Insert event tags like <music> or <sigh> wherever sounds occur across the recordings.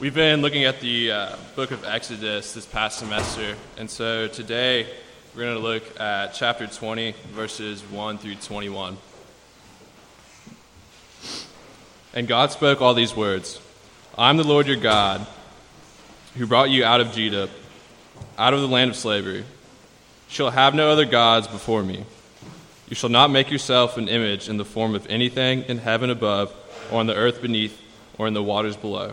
We've been looking at the uh, book of Exodus this past semester, and so today we're going to look at chapter 20, verses 1 through 21. And God spoke all these words I'm the Lord your God, who brought you out of Judah, out of the land of slavery. You shall have no other gods before me. You shall not make yourself an image in the form of anything in heaven above, or on the earth beneath, or in the waters below.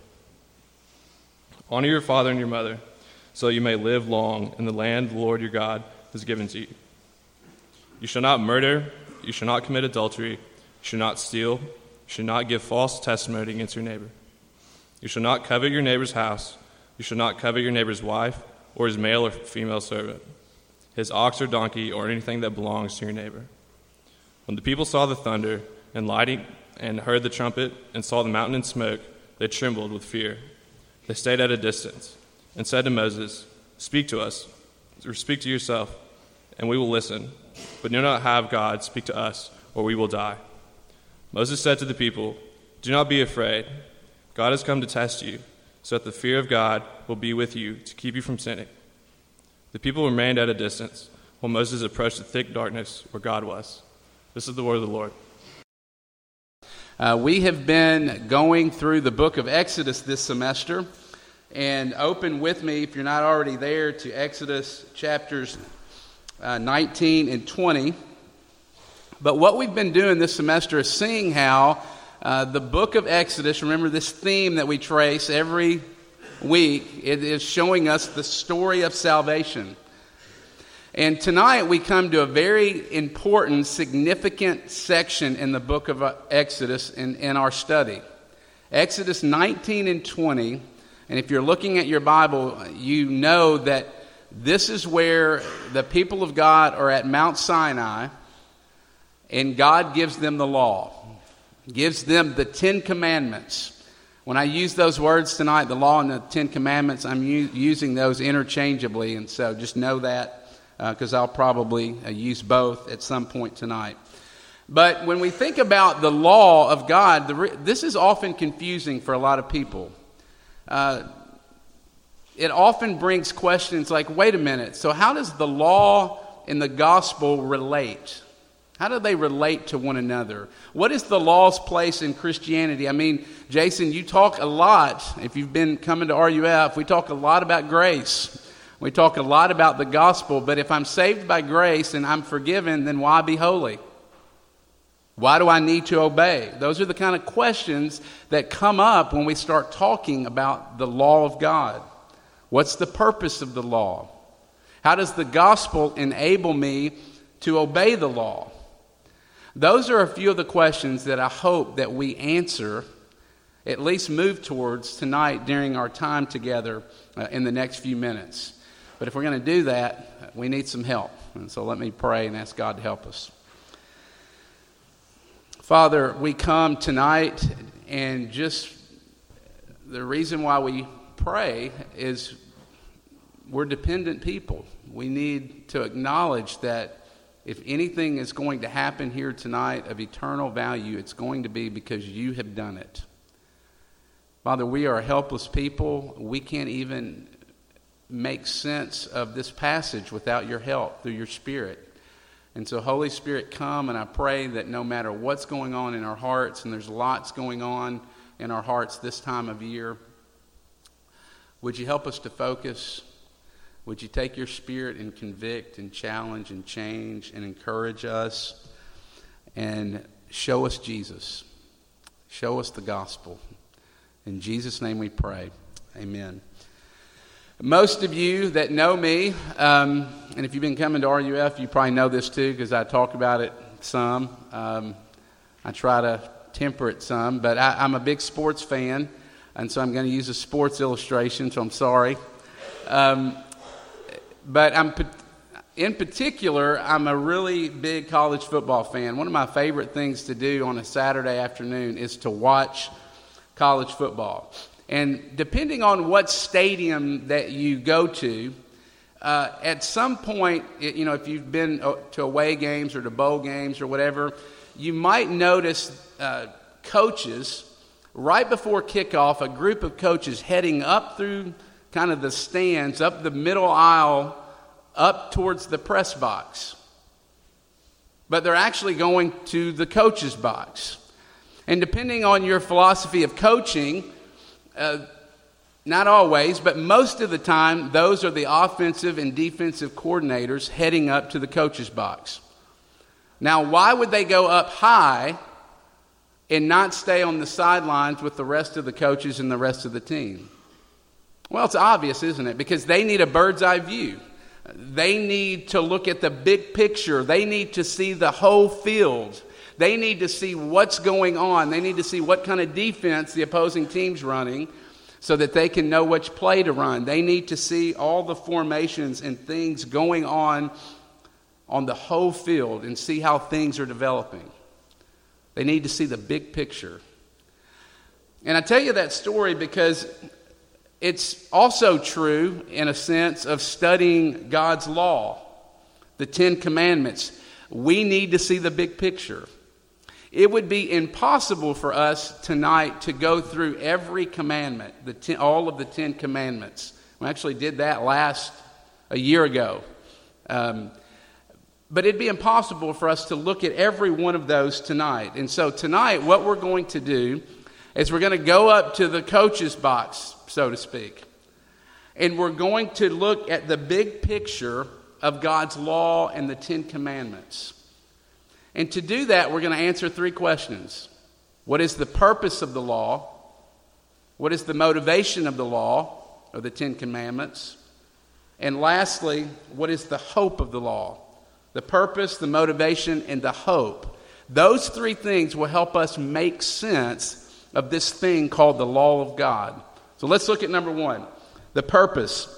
Honor your father and your mother, so you may live long in the land the Lord your God has given to you. You shall not murder, you shall not commit adultery, you shall not steal, you shall not give false testimony against your neighbor. You shall not covet your neighbor's house, you shall not covet your neighbor's wife, or his male or female servant, his ox or donkey, or anything that belongs to your neighbor. When the people saw the thunder and lighting and heard the trumpet and saw the mountain in smoke, they trembled with fear. They stayed at a distance and said to Moses, Speak to us, or speak to yourself, and we will listen. But do not have God speak to us, or we will die. Moses said to the people, Do not be afraid. God has come to test you, so that the fear of God will be with you to keep you from sinning. The people remained at a distance while Moses approached the thick darkness where God was. This is the word of the Lord. Uh, we have been going through the book of Exodus this semester. And open with me, if you're not already there, to Exodus chapters uh, 19 and 20. But what we've been doing this semester is seeing how uh, the book of Exodus, remember this theme that we trace every week, it is showing us the story of salvation. And tonight we come to a very important, significant section in the book of uh, Exodus in, in our study. Exodus 19 and 20 and if you're looking at your Bible, you know that this is where the people of God are at Mount Sinai, and God gives them the law, gives them the Ten Commandments. When I use those words tonight, the law and the Ten Commandments, I'm u- using those interchangeably, and so just know that because uh, I'll probably uh, use both at some point tonight. But when we think about the law of God, re- this is often confusing for a lot of people. Uh, it often brings questions like, wait a minute, so how does the law and the gospel relate? How do they relate to one another? What is the law's place in Christianity? I mean, Jason, you talk a lot, if you've been coming to RUF, we talk a lot about grace. We talk a lot about the gospel, but if I'm saved by grace and I'm forgiven, then why be holy? Why do I need to obey? Those are the kind of questions that come up when we start talking about the law of God. What's the purpose of the law? How does the gospel enable me to obey the law? Those are a few of the questions that I hope that we answer, at least move towards tonight during our time together uh, in the next few minutes. But if we're going to do that, we need some help. And so let me pray and ask God to help us. Father, we come tonight, and just the reason why we pray is we're dependent people. We need to acknowledge that if anything is going to happen here tonight of eternal value, it's going to be because you have done it. Father, we are helpless people. We can't even make sense of this passage without your help through your Spirit. And so, Holy Spirit, come, and I pray that no matter what's going on in our hearts, and there's lots going on in our hearts this time of year, would you help us to focus? Would you take your spirit and convict and challenge and change and encourage us and show us Jesus? Show us the gospel. In Jesus' name we pray. Amen. Most of you that know me, um, and if you've been coming to RUF, you probably know this too because I talk about it some. Um, I try to temper it some, but I, I'm a big sports fan, and so I'm going to use a sports illustration, so I'm sorry. Um, but I'm in particular, I'm a really big college football fan. One of my favorite things to do on a Saturday afternoon is to watch college football. And depending on what stadium that you go to, uh, at some point, you know, if you've been uh, to away games or to bowl games or whatever, you might notice uh, coaches right before kickoff, a group of coaches heading up through kind of the stands, up the middle aisle, up towards the press box. But they're actually going to the coach's box. And depending on your philosophy of coaching, uh, not always, but most of the time, those are the offensive and defensive coordinators heading up to the coach's box. Now, why would they go up high and not stay on the sidelines with the rest of the coaches and the rest of the team? Well, it's obvious, isn't it? Because they need a bird's eye view. They need to look at the big picture. They need to see the whole field. They need to see what's going on. They need to see what kind of defense the opposing team's running so that they can know which play to run. They need to see all the formations and things going on on the whole field and see how things are developing. They need to see the big picture. And I tell you that story because it's also true in a sense of studying God's law, the Ten Commandments. We need to see the big picture. It would be impossible for us tonight to go through every commandment, ten, all of the Ten Commandments. We actually did that last a year ago. Um, but it'd be impossible for us to look at every one of those tonight. And so tonight, what we're going to do is we're going to go up to the coach's box so to speak. And we're going to look at the big picture of God's law and the Ten Commandments. And to do that, we're going to answer three questions What is the purpose of the law? What is the motivation of the law or the Ten Commandments? And lastly, what is the hope of the law? The purpose, the motivation, and the hope. Those three things will help us make sense of this thing called the law of God. So let's look at number one the purpose.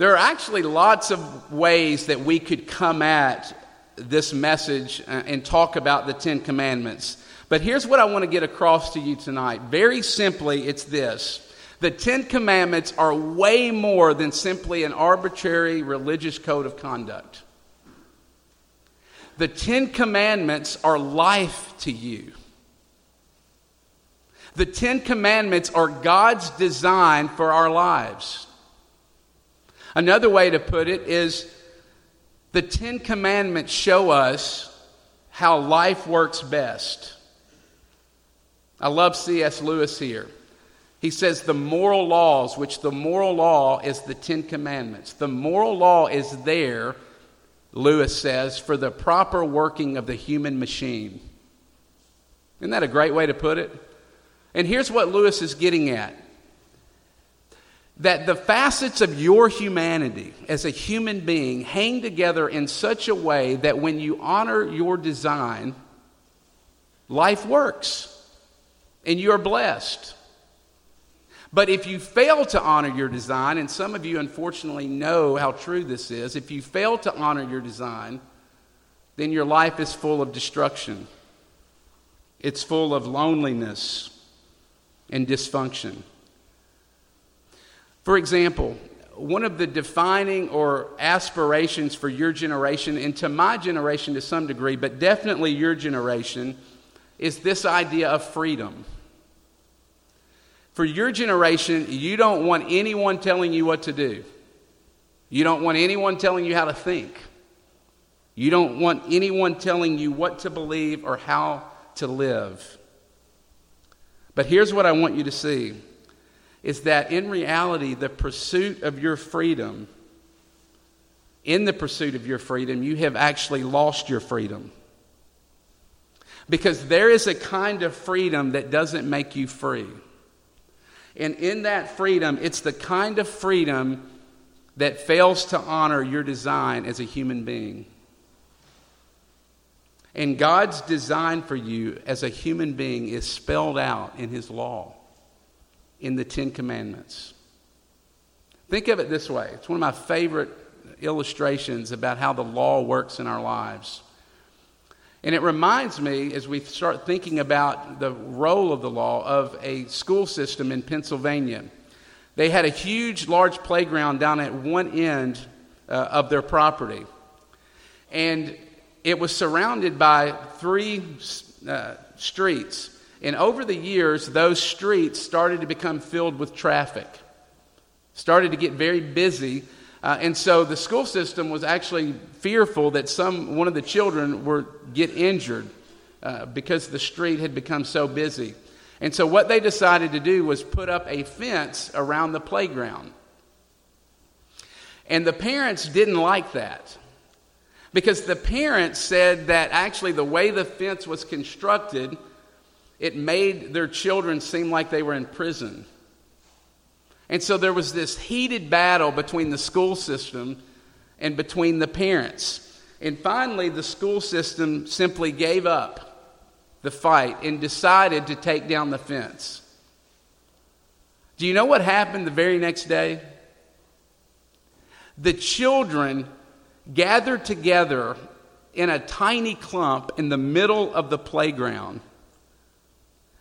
There are actually lots of ways that we could come at this message uh, and talk about the Ten Commandments. But here's what I want to get across to you tonight. Very simply, it's this the Ten Commandments are way more than simply an arbitrary religious code of conduct. The Ten Commandments are life to you. The Ten Commandments are God's design for our lives. Another way to put it is the Ten Commandments show us how life works best. I love C.S. Lewis here. He says the moral laws, which the moral law is the Ten Commandments. The moral law is there, Lewis says, for the proper working of the human machine. Isn't that a great way to put it? And here's what Lewis is getting at that the facets of your humanity as a human being hang together in such a way that when you honor your design, life works and you're blessed. But if you fail to honor your design, and some of you unfortunately know how true this is, if you fail to honor your design, then your life is full of destruction. It's full of loneliness and dysfunction. For example, one of the defining or aspirations for your generation, and to my generation to some degree, but definitely your generation, is this idea of freedom. For your generation, you don't want anyone telling you what to do. You don't want anyone telling you how to think. You don't want anyone telling you what to believe or how to live. But here's what I want you to see is that in reality, the pursuit of your freedom, in the pursuit of your freedom, you have actually lost your freedom. Because there is a kind of freedom that doesn't make you free. And in that freedom, it's the kind of freedom that fails to honor your design as a human being. And God's design for you as a human being is spelled out in His law, in the Ten Commandments. Think of it this way it's one of my favorite illustrations about how the law works in our lives. And it reminds me, as we start thinking about the role of the law, of a school system in Pennsylvania. They had a huge, large playground down at one end uh, of their property. And it was surrounded by three uh, streets. And over the years, those streets started to become filled with traffic, started to get very busy. Uh, and so the school system was actually fearful that some one of the children would get injured uh, because the street had become so busy. And so what they decided to do was put up a fence around the playground. And the parents didn't like that. Because the parents said that actually the way the fence was constructed, it made their children seem like they were in prison. And so there was this heated battle between the school system and between the parents. And finally, the school system simply gave up the fight and decided to take down the fence. Do you know what happened the very next day? The children gathered together in a tiny clump in the middle of the playground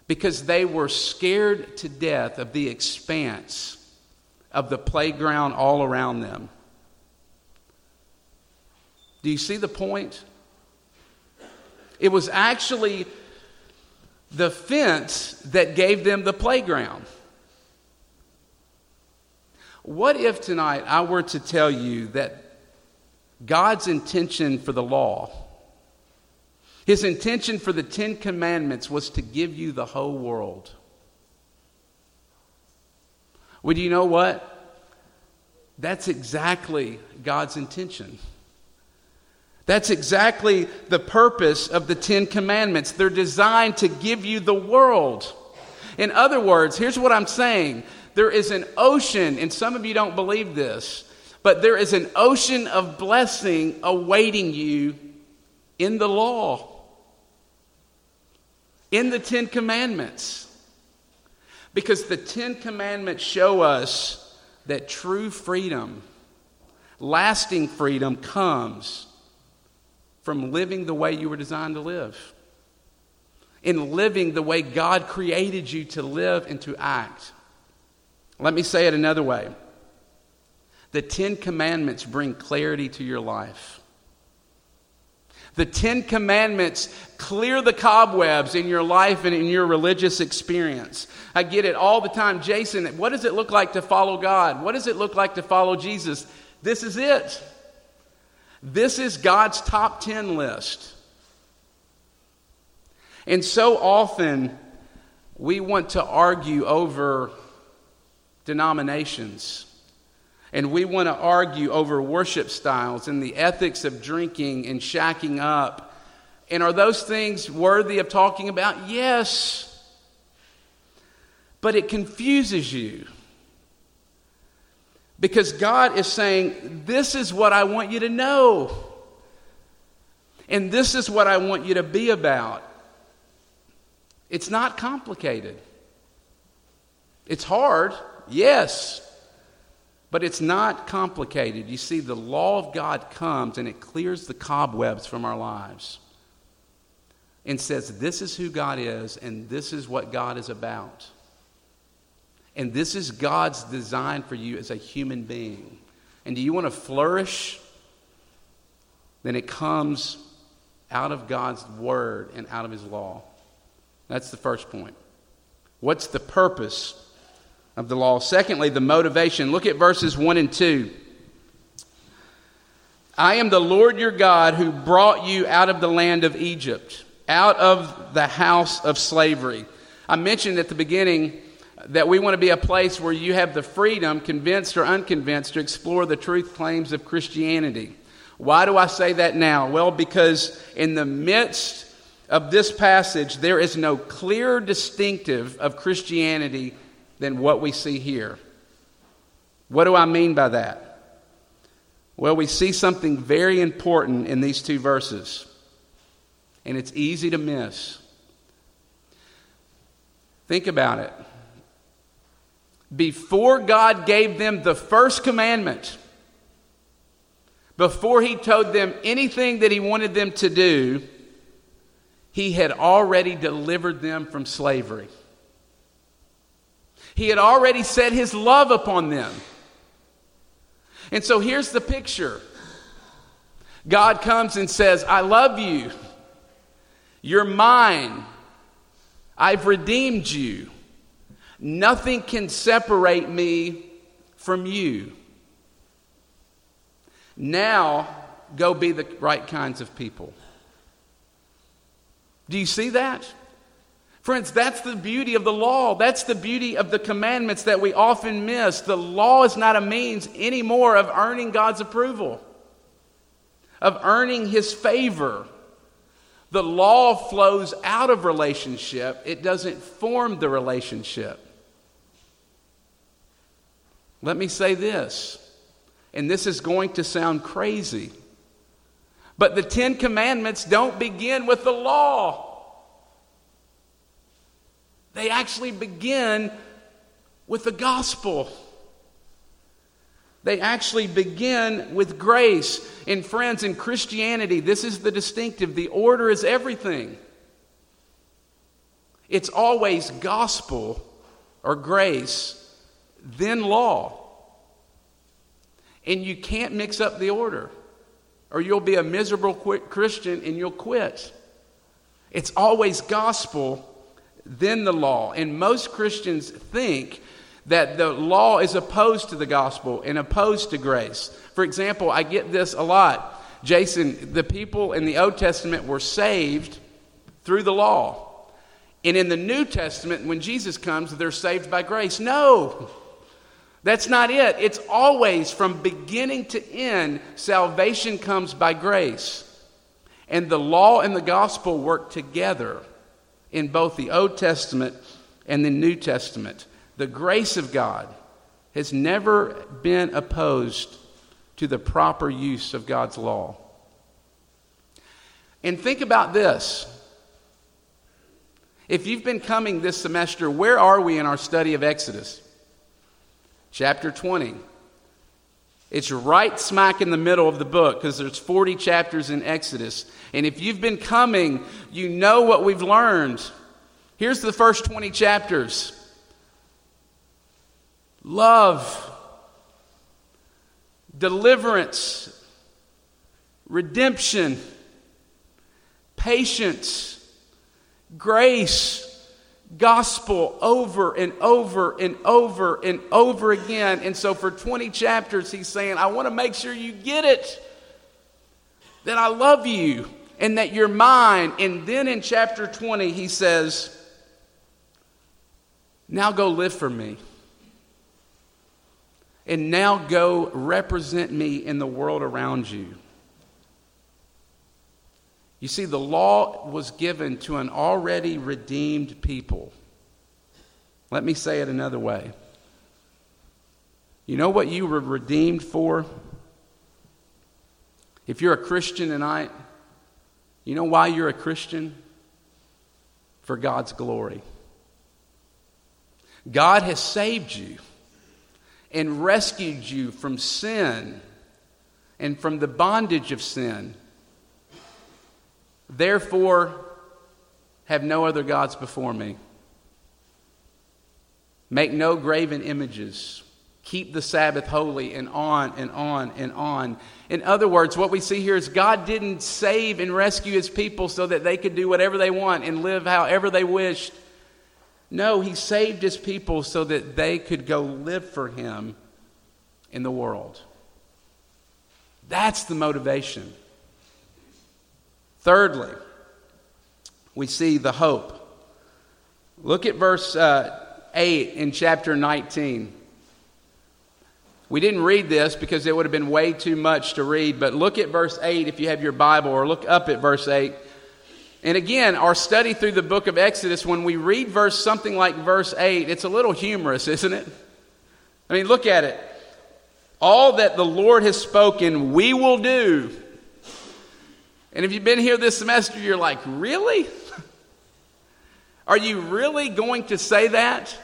because they were scared to death of the expanse of the playground all around them. Do you see the point? It was actually the fence that gave them the playground. What if tonight I were to tell you that God's intention for the law, his intention for the Ten Commandments was to give you the whole world. Well, do you know what? That's exactly God's intention. That's exactly the purpose of the Ten Commandments. They're designed to give you the world. In other words, here's what I'm saying there is an ocean, and some of you don't believe this. But there is an ocean of blessing awaiting you in the law, in the Ten Commandments. Because the Ten Commandments show us that true freedom, lasting freedom, comes from living the way you were designed to live, in living the way God created you to live and to act. Let me say it another way. The Ten Commandments bring clarity to your life. The Ten Commandments clear the cobwebs in your life and in your religious experience. I get it all the time. Jason, what does it look like to follow God? What does it look like to follow Jesus? This is it. This is God's top 10 list. And so often we want to argue over denominations. And we want to argue over worship styles and the ethics of drinking and shacking up. And are those things worthy of talking about? Yes. But it confuses you. Because God is saying, This is what I want you to know. And this is what I want you to be about. It's not complicated. It's hard, yes. But it's not complicated. You see, the law of God comes and it clears the cobwebs from our lives and says, This is who God is and this is what God is about. And this is God's design for you as a human being. And do you want to flourish? Then it comes out of God's word and out of his law. That's the first point. What's the purpose of the law. Secondly, the motivation. Look at verses 1 and 2. I am the Lord your God who brought you out of the land of Egypt, out of the house of slavery. I mentioned at the beginning that we want to be a place where you have the freedom, convinced or unconvinced, to explore the truth claims of Christianity. Why do I say that now? Well, because in the midst of this passage, there is no clear distinctive of Christianity than what we see here. What do I mean by that? Well, we see something very important in these two verses, and it's easy to miss. Think about it. Before God gave them the first commandment, before He told them anything that He wanted them to do, He had already delivered them from slavery. He had already set His love upon them. And so here's the picture God comes and says, I love you. You're mine. I've redeemed you. Nothing can separate me from you. Now, go be the right kinds of people. Do you see that? Friends, that's the beauty of the law. That's the beauty of the commandments that we often miss. The law is not a means anymore of earning God's approval, of earning His favor. The law flows out of relationship, it doesn't form the relationship. Let me say this, and this is going to sound crazy, but the Ten Commandments don't begin with the law. They actually begin with the gospel. They actually begin with grace. And friends, in Christianity, this is the distinctive. The order is everything. It's always gospel or grace, then law. And you can't mix up the order, or you'll be a miserable Christian and you'll quit. It's always gospel, then the law. And most Christians think that the law is opposed to the gospel and opposed to grace. For example, I get this a lot. Jason, the people in the Old Testament were saved through the law. And in the New Testament, when Jesus comes, they're saved by grace. No, that's not it. It's always from beginning to end, salvation comes by grace. And the law and the gospel work together in both the Old Testament and the New Testament. The grace of God has never been opposed to the proper use of God's law. And think about this. If you've been coming this semester, where are we in our study of Exodus? Chapter 20. It's right smack in the middle of the book because there's 40 chapters in Exodus. And if you've been coming, you know what we've learned. Here's the first 20 chapters. Love, deliverance, redemption, patience, grace, gospel over and over and over and over again. And so for 20 chapters, he's saying, I want to make sure you get it that I love you and that you're mine. And then in chapter 20, he says, Now go live for me and now go represent me in the world around you. You see, the law was given to an already redeemed people. Let me say it another way. You know what you were redeemed for? If you're a Christian tonight, you know why you're a Christian? For God's glory. God has saved you and rescued you from sin and from the bondage of sin. Therefore, have no other gods before me. Make no graven images. Keep the Sabbath holy, and on and on and on. In other words, what we see here is God didn't save and rescue his people so that they could do whatever they want and live however they wished. No, he saved his people so that they could go live for him in the world. That's the motivation. Thirdly, we see the hope. Look at verse uh, 8 in chapter 19. We didn't read this because it would have been way too much to read, but look at verse 8 if you have your Bible, or look up at verse 8. And again, our study through the book of Exodus, when we read verse something like verse 8, it's a little humorous, isn't it? I mean, look at it. All that the Lord has spoken, we will do. And if you've been here this semester, you're like, really? <laughs> Are you really going to say that?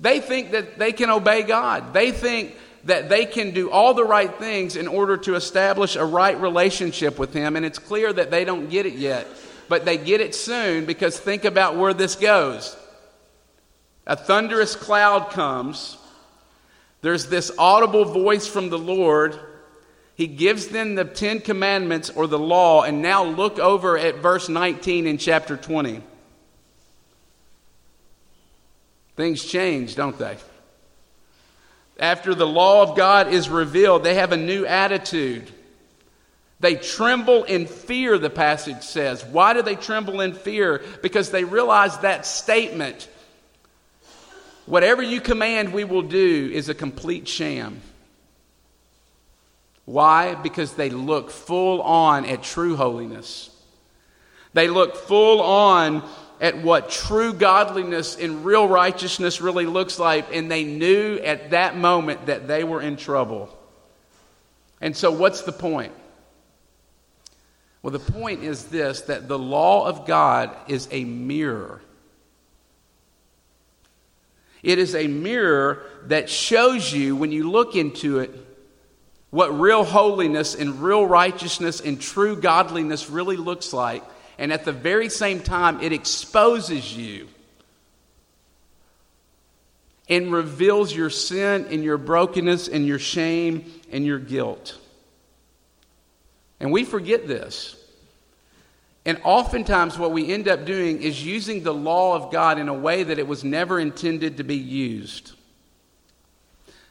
They think that they can obey God. They think that they can do all the right things in order to establish a right relationship with Him, and it's clear that they don't get it yet. But they get it soon because think about where this goes. A thunderous cloud comes, there's this audible voice from the Lord. He gives them the Ten Commandments or the law, and now look over at verse 19 in chapter 20. Things change, don't they? After the law of God is revealed, they have a new attitude. They tremble in fear, the passage says. Why do they tremble in fear? Because they realize that statement, whatever you command we will do, is a complete sham. Why? Because they look full on at true holiness. They look full on at what true godliness and real righteousness really looks like, and they knew at that moment that they were in trouble. And so, what's the point? Well, the point is this that the law of God is a mirror. It is a mirror that shows you, when you look into it, what real holiness and real righteousness and true godliness really looks like and at the very same time, it exposes you and reveals your sin and your brokenness and your shame and your guilt. And we forget this. And oftentimes, what we end up doing is using the law of God in a way that it was never intended to be used.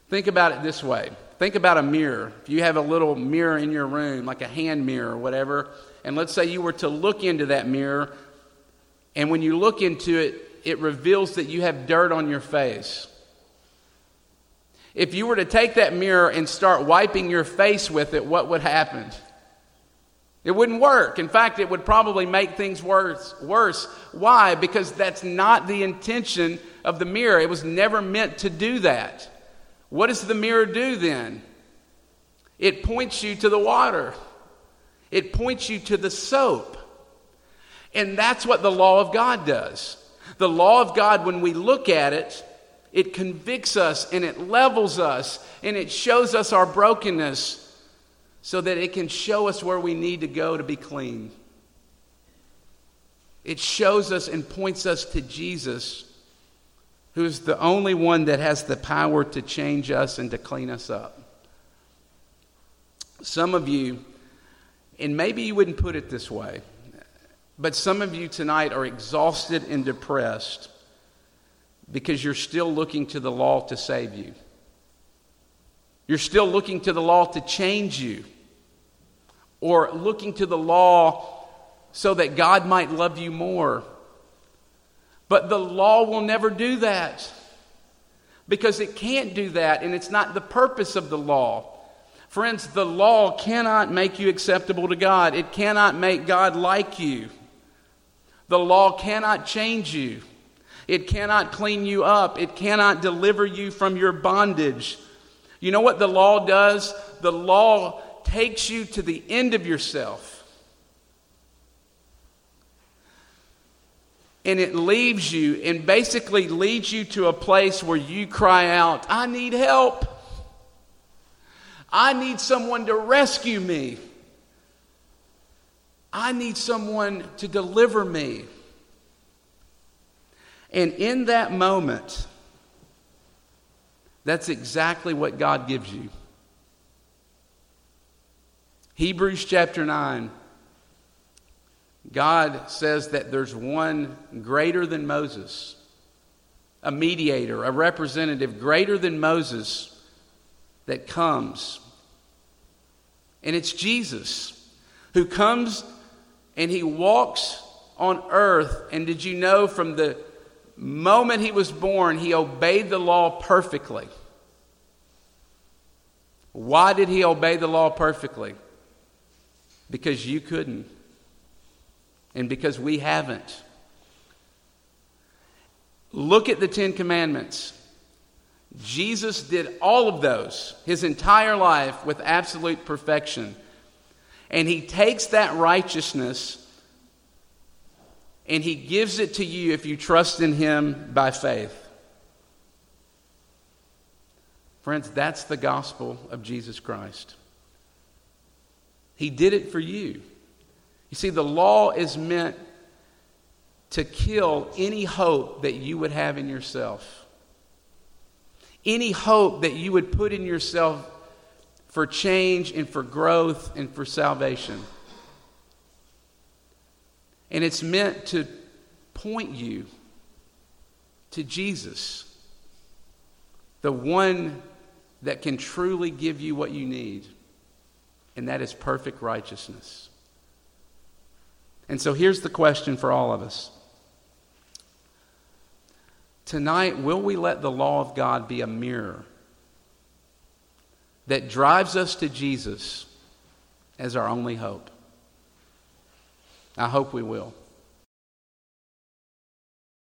Think about it this way think about a mirror. If you have a little mirror in your room, like a hand mirror or whatever, and let's say you were to look into that mirror, and when you look into it, it reveals that you have dirt on your face. If you were to take that mirror and start wiping your face with it, what would happen? It wouldn't work. In fact, it would probably make things worse. Worse. Why? Because that's not the intention of the mirror. It was never meant to do that. What does the mirror do then? It points you to the water. It points you to the soap. And that's what the law of God does. The law of God, when we look at it, it convicts us and it levels us and it shows us our brokenness so that it can show us where we need to go to be clean. It shows us and points us to Jesus, who is the only one that has the power to change us and to clean us up. Some of you and maybe you wouldn't put it this way, but some of you tonight are exhausted and depressed because you're still looking to the law to save you. You're still looking to the law to change you, or looking to the law so that God might love you more. But the law will never do that because it can't do that, and it's not the purpose of the law. Friends, the law cannot make you acceptable to God, it cannot make God like you. The law cannot change you. It cannot clean you up. It cannot deliver you from your bondage. You know what the law does? The law takes you to the end of yourself. And it leaves you and basically leads you to a place where you cry out, I need help. I need someone to rescue me. I need someone to deliver me. And in that moment, that's exactly what God gives you. Hebrews chapter 9. God says that there's one greater than Moses, a mediator, a representative greater than Moses that comes. And it's Jesus who comes and he walks on earth. And did you know from the moment he was born, he obeyed the law perfectly. Why did he obey the law perfectly? Because you couldn't, and because we haven't. Look at the Ten Commandments. Jesus did all of those his entire life with absolute perfection. And he takes that righteousness and he gives it to you if you trust in him by faith. Friends, that's the gospel of Jesus Christ. He did it for you. You see, the law is meant to kill any hope that you would have in yourself, any hope that you would put in yourself for change and for growth and for salvation. And it's meant to point you to Jesus, the one that can truly give you what you need, and that is perfect righteousness. And so here's the question for all of us. Tonight, will we let the law of God be a mirror that drives us to Jesus as our only hope? I hope we will.